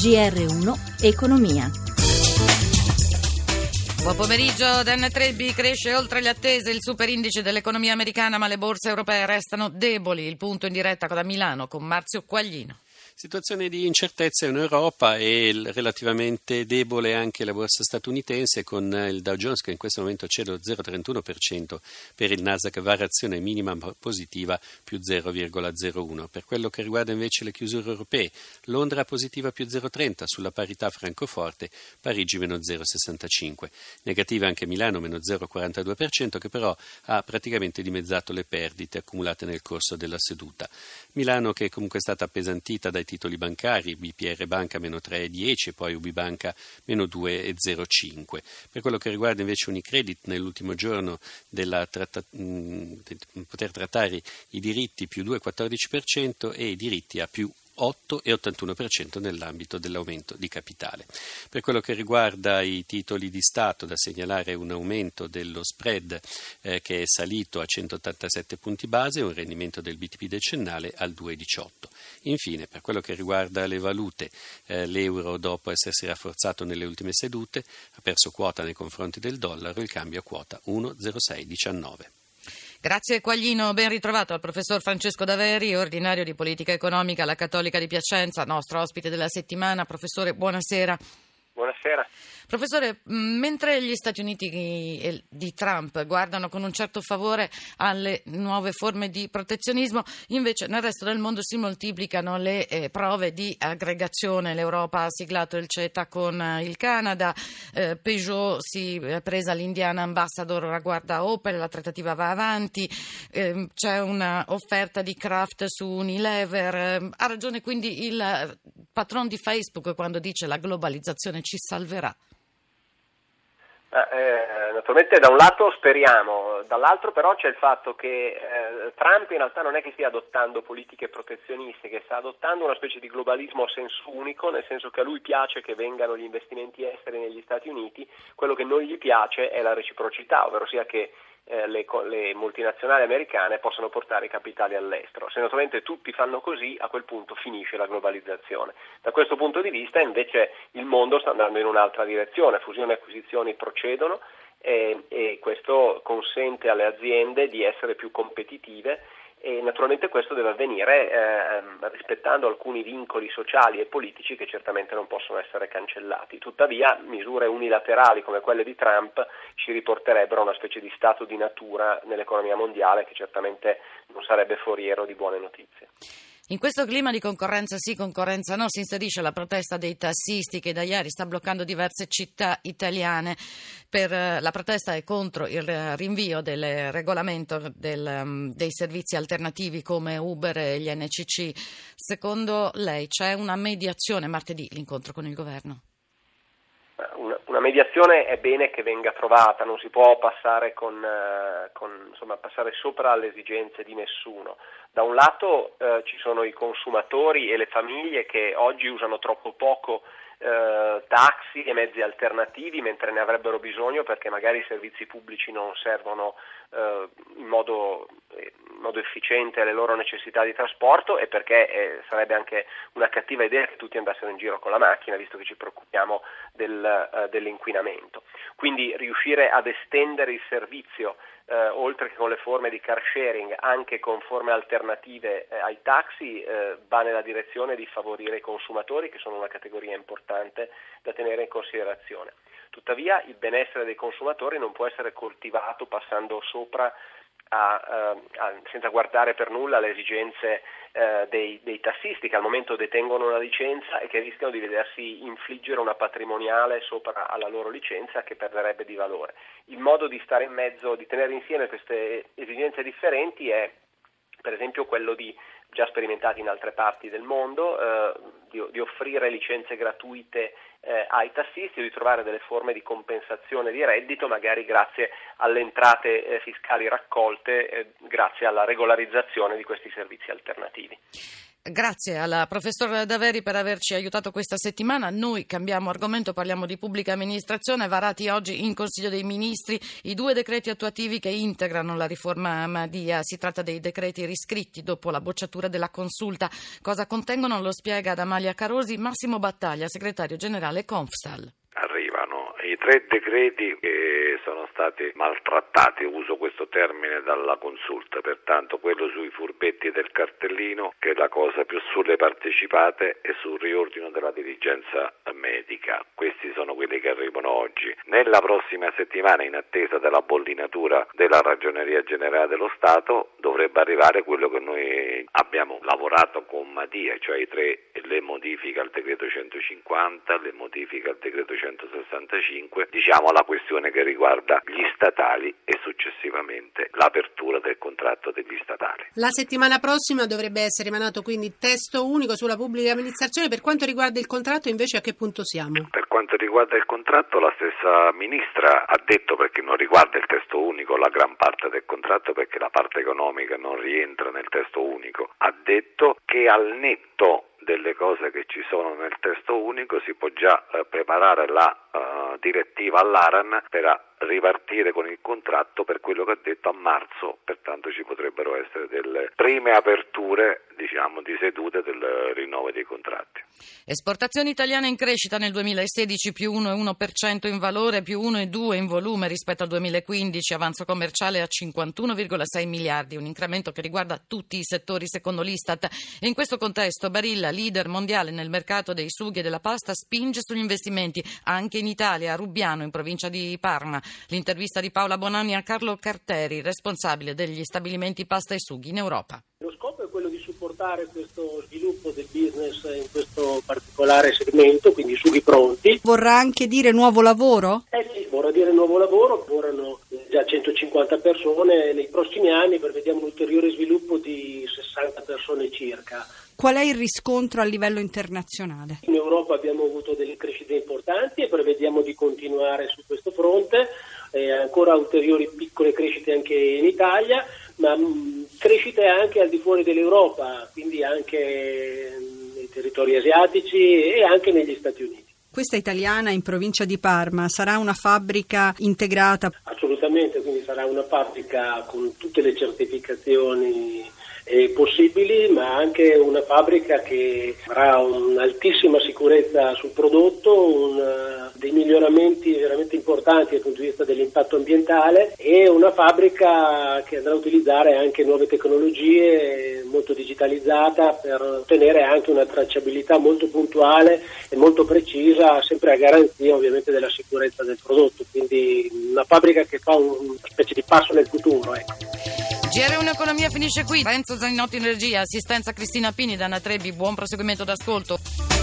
GR1 Economia. Buon pomeriggio, Dan Trebbi cresce oltre le attese il superindice dell'economia americana ma le borse europee restano deboli. Il punto in diretta da Milano con Marzio Quaglino. Situazione di incertezza in Europa e relativamente debole anche la borsa statunitense con il Dow Jones che in questo momento cede lo 0,31% per il Nasdaq variazione minima positiva più 0,01. Per quello che riguarda invece le chiusure europee, Londra positiva più 0,30 sulla parità Francoforte, Parigi meno 0,65. Negativa anche Milano meno 0,42% che però ha praticamente dimezzato le perdite accumulate nel corso della seduta. Milano che comunque è stata appesantita dai titoli bancari, BPR Banca meno 3,10 e poi UB Banca meno 2,05. Per quello che riguarda invece Unicredit, nell'ultimo giorno della tratta, mh, poter trattare i diritti più 2,14% e i diritti a più 8,81% nell'ambito dell'aumento di capitale. Per quello che riguarda i titoli di Stato, da segnalare un aumento dello spread eh, che è salito a 187 punti base, un rendimento del BTP decennale al 2,18. Infine, per quello che riguarda le valute, eh, l'euro dopo essersi rafforzato nelle ultime sedute ha perso quota nei confronti del dollaro, il cambio a quota 1,0619. Grazie Quaglino, ben ritrovato al professor Francesco Daveri, ordinario di politica economica alla Cattolica di Piacenza, nostro ospite della settimana. Professore, buonasera. Buonasera. Professore, mentre gli Stati Uniti di Trump guardano con un certo favore alle nuove forme di protezionismo, invece nel resto del mondo si moltiplicano le eh, prove di aggregazione. L'Europa ha siglato il CETA con eh, il Canada, eh, Peugeot si è presa l'Indiana Ambassador, ora guarda Opel, la trattativa va avanti, ehm, c'è un'offerta di Kraft su Unilever. ha ragione quindi il patron di Facebook quando dice la globalizzazione ci salverà. Eh, naturalmente da un lato speriamo, dall'altro però c'è il fatto che eh, Trump in realtà non è che stia adottando politiche protezionistiche, sta adottando una specie di globalismo a senso unico, nel senso che a lui piace che vengano gli investimenti esteri negli Stati Uniti, quello che non gli piace è la reciprocità, ovvero sia che eh, le, le, multinazionali americane possono portare i capitali all'estero. Se naturalmente tutti fanno così, a quel punto finisce la globalizzazione. Da questo punto di vista invece il mondo sta andando in un'altra direzione, fusioni e acquisizioni procedono e, e questo consente alle aziende di essere più competitive e naturalmente questo deve avvenire eh, rispettando alcuni vincoli sociali e politici che certamente non possono essere cancellati. Tuttavia misure unilaterali come quelle di Trump ci riporterebbero a una specie di stato di natura nell'economia mondiale che certamente non sarebbe foriero di buone notizie. In questo clima di concorrenza sì, concorrenza no, si inserisce la protesta dei tassisti che da ieri sta bloccando diverse città italiane. Per, eh, la protesta è contro il rinvio del regolamento del, um, dei servizi alternativi come Uber e gli NCC. Secondo lei c'è una mediazione martedì l'incontro con il governo? Una, una, mediazione è bene che venga trovata, non si può passare, con, eh, con, insomma, passare sopra alle esigenze di nessuno. Da un lato eh, ci sono i consumatori e le famiglie che oggi usano troppo poco eh, taxi e mezzi alternativi mentre ne avrebbero bisogno perché magari i servizi pubblici non servono eh, in, modo, eh, in, modo, efficiente alle loro necessità di trasporto e perché eh, sarebbe anche una cattiva idea che tutti andassero in giro con la macchina visto che ci preoccupiamo del, eh, dell'inquinamento. Quindi riuscire ad estendere il servizio eh, oltre che con le forme di car sharing, anche con forme alternative eh, ai taxi, eh, va nella direzione di favorire i consumatori, che sono una categoria importante da tenere in considerazione. Tuttavia il benessere dei consumatori non può essere coltivato passando sopra a, eh, a, senza guardare per nulla alle esigenze eh, dei, dei, tassisti che al momento detengono una licenza e che rischiano di vedersi infliggere una patrimoniale sopra alla loro licenza che perderebbe di valore. Il modo di stare in mezzo, di tenere insieme queste esigenze differenti è per esempio quello di già sperimentati in altre parti del mondo, eh, di, di, offrire licenze gratuite eh, ai tassisti o di trovare delle forme di compensazione di reddito, magari grazie alle entrate eh, fiscali raccolte, eh, grazie alla regolarizzazione di questi servizi alternativi. Grazie al professor Daveri per averci aiutato questa settimana. Noi cambiamo argomento, parliamo di pubblica amministrazione. Varati oggi in Consiglio dei Ministri i due decreti attuativi che integrano la riforma Madia. Si tratta dei decreti riscritti dopo la bocciatura della consulta. Cosa contengono lo spiega ad Amalia Carosi Massimo Battaglia, segretario generale Confsal. Tre decreti che sono stati maltrattati, uso questo termine dalla consulta, pertanto quello sui furbetti del cartellino che è la cosa più sulle partecipate e sul riordino della dirigenza medica. Questi sono quelli che arrivano oggi. Nella prossima settimana, in attesa della bollinatura della Ragioneria Generale dello Stato, dovrebbe arrivare quello che noi abbiamo lavorato con Madia, cioè i tre, le modifiche al 150, le modifiche al decreto 165, diciamo la questione che riguarda gli statali e successivamente l'apertura del contratto degli statali. La settimana prossima dovrebbe essere emanato quindi testo unico sulla pubblica amministrazione. Per quanto riguarda il contratto invece a che punto siamo? Per quanto riguarda il contratto la stessa ministra ha detto perché non riguarda il testo unico la gran parte del contratto perché la parte economica non rientra nel testo unico, ha detto che al netto delle cose che ci sono nel testo unico si può già eh, preparare la uh, direttiva all'ARAN per ripartire con il contratto per quello che ha detto a marzo, pertanto ci potrebbero essere delle prime aperture diciamo, di sedute del rinnovo dei contratti. Esportazioni italiane in crescita nel 2016 più 1,1% in valore, più 1,2% in volume rispetto al 2015, avanzo commerciale a 51,6 miliardi, un incremento che riguarda tutti i settori secondo l'Istat. In questo contesto Barilla, leader mondiale nel mercato dei sughi e della pasta, spinge sugli investimenti anche in Italia, a Rubbiano, in provincia di Parma. L'intervista di Paola Bonanni a Carlo Carteri, responsabile degli stabilimenti pasta e sughi in Europa. Lo scopo è quello di supportare questo sviluppo del business in questo particolare segmento, quindi sughi pronti. Vorrà anche dire nuovo lavoro? Eh sì, vorrà dire nuovo lavoro, lavorano già 150 persone, nei prossimi anni prevediamo un ulteriore sviluppo di 60 persone circa. Qual è il riscontro a livello internazionale? In Europa abbiamo avuto delle crescite importanti e prevediamo di continuare su questo fronte, eh, ancora ulteriori piccole crescite anche in Italia, ma mh, mm, crescite anche al di fuori dell'Europa, quindi anche mm, nei territori asiatici e anche negli Stati Uniti. Questa italiana in provincia di Parma sarà una fabbrica integrata? Assolutamente, quindi sarà una fabbrica con tutte le certificazioni possibili, ma anche una fabbrica che avrà un'altissima sicurezza sul prodotto, un, uh, dei miglioramenti veramente importanti dal punto di vista dell'impatto ambientale e una fabbrica che andrà a utilizzare anche nuove tecnologie molto digitalizzata per ottenere anche una tracciabilità molto puntuale e molto precisa, sempre a garanzia ovviamente della sicurezza del prodotto, quindi una fabbrica che fa una specie di passo nel futuro. Ecco. GR1 Economia finisce qui. Renzo Zaninotti in regia, assistenza Cristina Pini, Dana Trebbi, buon proseguimento d'ascolto.